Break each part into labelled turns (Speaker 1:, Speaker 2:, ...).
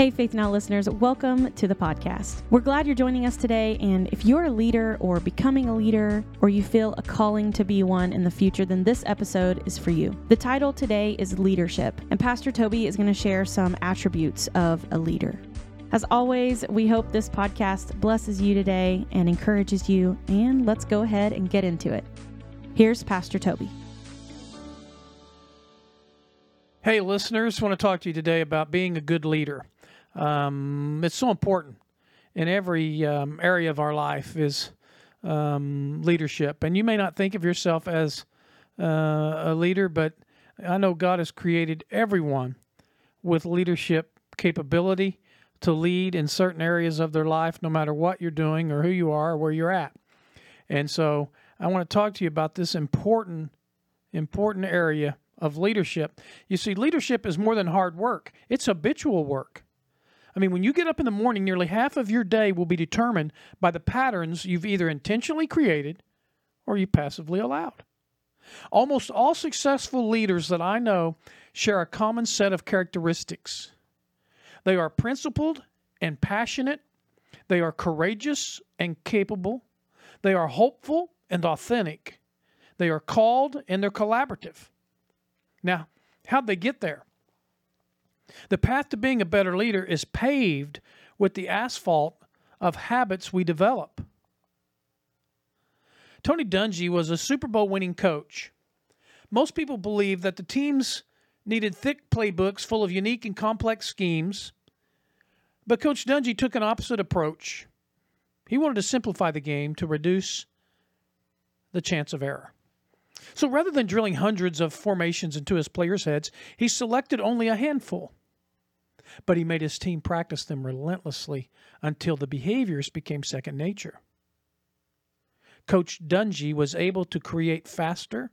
Speaker 1: Hey, Faith Now listeners, welcome to the podcast. We're glad you're joining us today. And if you're a leader or becoming a leader, or you feel a calling to be one in the future, then this episode is for you. The title today is Leadership, and Pastor Toby is going to share some attributes of a leader. As always, we hope this podcast blesses you today and encourages you. And let's go ahead and get into it. Here's Pastor Toby.
Speaker 2: Hey, listeners, want to talk to you today about being a good leader. Um, it's so important in every um, area of our life is um, leadership. And you may not think of yourself as uh, a leader, but I know God has created everyone with leadership capability to lead in certain areas of their life, no matter what you're doing or who you are or where you're at. And so I want to talk to you about this important, important area of leadership. You see, leadership is more than hard work, it's habitual work. I mean, when you get up in the morning, nearly half of your day will be determined by the patterns you've either intentionally created or you passively allowed. Almost all successful leaders that I know share a common set of characteristics. They are principled and passionate, they are courageous and capable, they are hopeful and authentic, they are called and they're collaborative. Now, how'd they get there? The path to being a better leader is paved with the asphalt of habits we develop. Tony Dungy was a Super Bowl winning coach. Most people believe that the teams needed thick playbooks full of unique and complex schemes, but Coach Dungy took an opposite approach. He wanted to simplify the game to reduce the chance of error. So rather than drilling hundreds of formations into his players' heads, he selected only a handful but he made his team practice them relentlessly until the behaviors became second nature. Coach Dungy was able to create faster,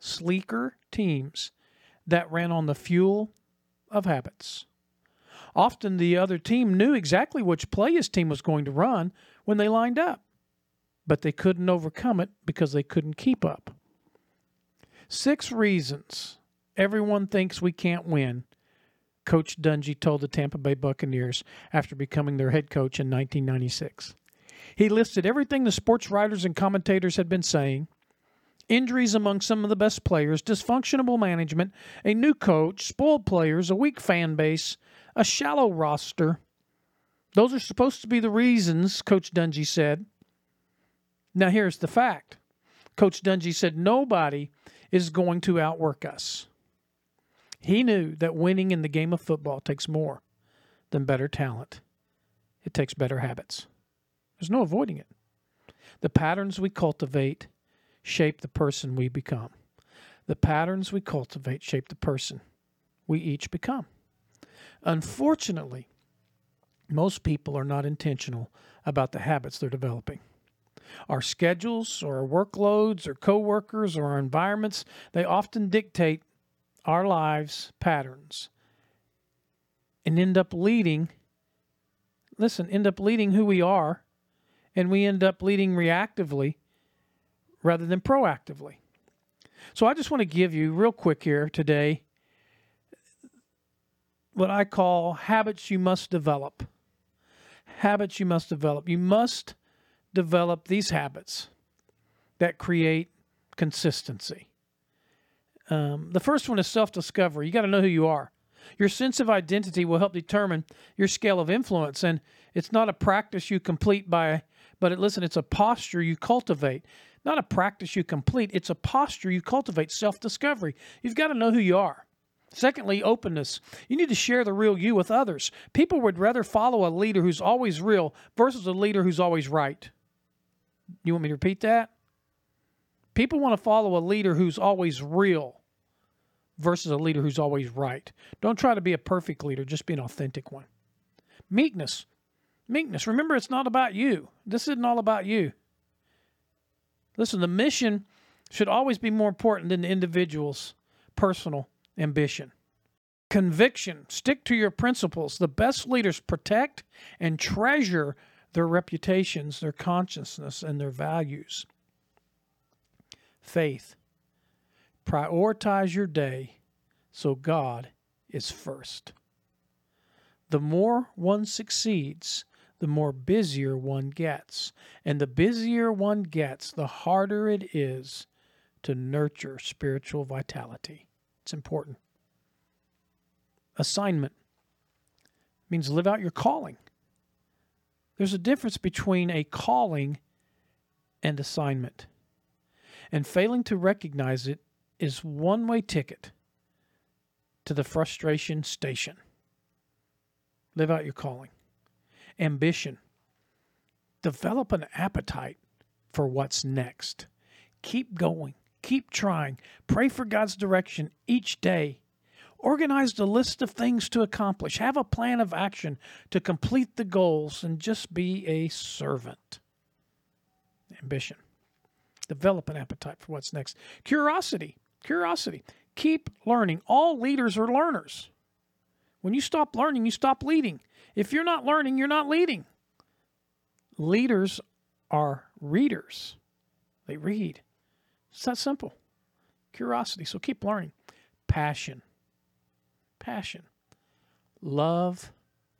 Speaker 2: sleeker teams that ran on the fuel of habits. Often the other team knew exactly which play his team was going to run when they lined up, but they couldn't overcome it because they couldn't keep up. Six reasons everyone thinks we can't win Coach Dungy told the Tampa Bay Buccaneers after becoming their head coach in 1996. He listed everything the sports writers and commentators had been saying injuries among some of the best players, dysfunctional management, a new coach, spoiled players, a weak fan base, a shallow roster. Those are supposed to be the reasons, Coach Dungy said. Now, here's the fact Coach Dungy said nobody is going to outwork us. He knew that winning in the game of football takes more than better talent, it takes better habits. There's no avoiding it. The patterns we cultivate shape the person we become. The patterns we cultivate shape the person we each become. Unfortunately, most people are not intentional about the habits they're developing. Our schedules or our workloads or coworkers or our environments, they often dictate our lives patterns and end up leading listen end up leading who we are and we end up leading reactively rather than proactively. So i just want to give you real quick here today what i call habits you must develop. Habits you must develop. You must develop these habits that create consistency um, the first one is self discovery. You got to know who you are. Your sense of identity will help determine your scale of influence. And it's not a practice you complete by, but it, listen, it's a posture you cultivate. Not a practice you complete, it's a posture you cultivate, self discovery. You've got to know who you are. Secondly, openness. You need to share the real you with others. People would rather follow a leader who's always real versus a leader who's always right. You want me to repeat that? People want to follow a leader who's always real versus a leader who's always right. Don't try to be a perfect leader, just be an authentic one. Meekness. Meekness. Remember, it's not about you. This isn't all about you. Listen, the mission should always be more important than the individual's personal ambition. Conviction. Stick to your principles. The best leaders protect and treasure their reputations, their consciousness, and their values faith. Prioritize your day so God is first. The more one succeeds, the more busier one gets. And the busier one gets, the harder it is to nurture spiritual vitality. It's important. Assignment means live out your calling. There's a difference between a calling and assignment. And failing to recognize it is one way ticket to the frustration station. Live out your calling. Ambition. Develop an appetite for what's next. Keep going. Keep trying. Pray for God's direction each day. Organize a list of things to accomplish. Have a plan of action to complete the goals and just be a servant. Ambition. Develop an appetite for what's next. Curiosity. Curiosity. Keep learning. All leaders are learners. When you stop learning, you stop leading. If you're not learning, you're not leading. Leaders are readers, they read. It's that simple. Curiosity. So keep learning. Passion. Passion. Love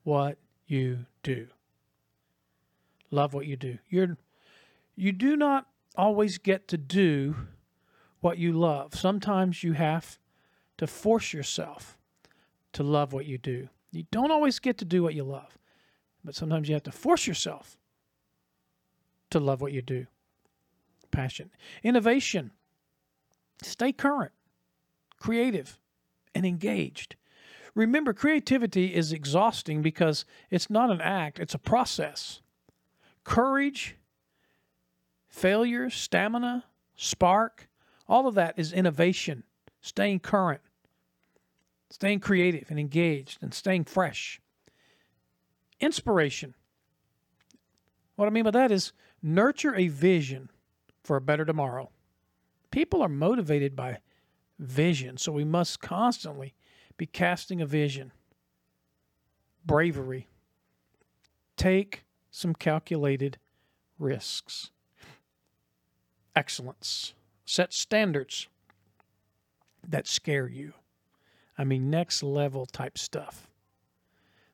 Speaker 2: what you do. Love what you do. You're you do not always get to do what you love. Sometimes you have to force yourself to love what you do. You don't always get to do what you love, but sometimes you have to force yourself to love what you do. Passion. Innovation. Stay current, creative, and engaged. Remember, creativity is exhausting because it's not an act, it's a process. Courage failure, stamina, spark, all of that is innovation, staying current, staying creative and engaged, and staying fresh. Inspiration. What I mean by that is nurture a vision for a better tomorrow. People are motivated by vision, so we must constantly be casting a vision. Bravery. Take some calculated risks excellence. Set standards that scare you. I mean, next level type stuff.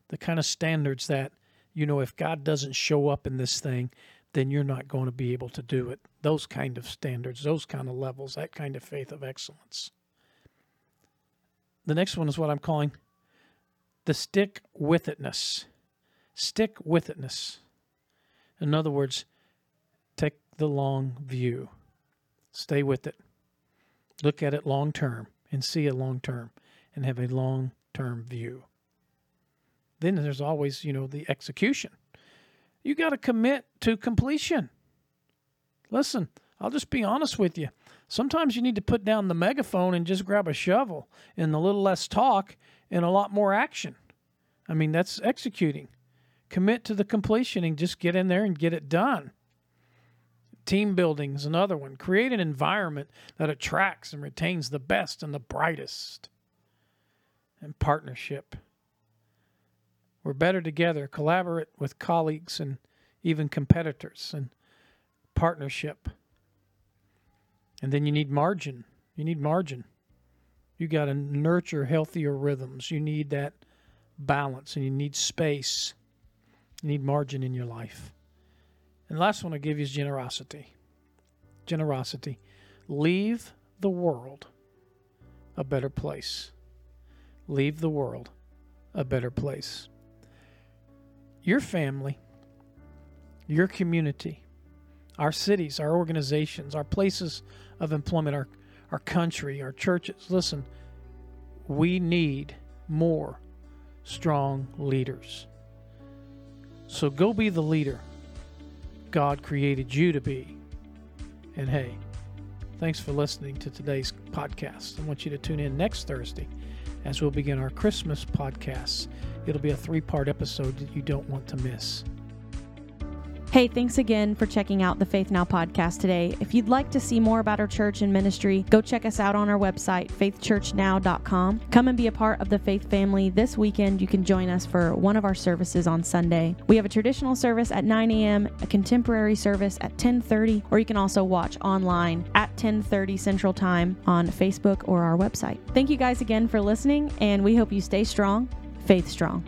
Speaker 2: The kind of standards that, you know, if God doesn't show up in this thing, then you're not going to be able to do it. Those kind of standards, those kind of levels, that kind of faith of excellence. The next one is what I'm calling the stick with itness. Stick with itness. In other words, the long view. Stay with it. Look at it long term and see it long term and have a long term view. Then there's always, you know, the execution. You got to commit to completion. Listen, I'll just be honest with you. Sometimes you need to put down the megaphone and just grab a shovel and a little less talk and a lot more action. I mean, that's executing. Commit to the completion and just get in there and get it done. Team building is another one. Create an environment that attracts and retains the best and the brightest. And partnership. We're better together. Collaborate with colleagues and even competitors and partnership. And then you need margin. You need margin. You got to nurture healthier rhythms. You need that balance and you need space. You need margin in your life. And the last one I give you is generosity. Generosity. Leave the world a better place. Leave the world a better place. Your family, your community, our cities, our organizations, our places of employment, our, our country, our churches. Listen, we need more strong leaders. So go be the leader God created you to be. And hey, thanks for listening to today's podcast. I want you to tune in next Thursday as we'll begin our Christmas podcast. It'll be a three part episode that you don't want to miss.
Speaker 1: Hey, thanks again for checking out the Faith Now podcast today. If you'd like to see more about our church and ministry, go check us out on our website, faithchurchnow.com. Come and be a part of the faith family. This weekend, you can join us for one of our services on Sunday. We have a traditional service at 9 a.m., a contemporary service at 10:30, or you can also watch online at 10:30 Central Time on Facebook or our website. Thank you guys again for listening, and we hope you stay strong, faith strong.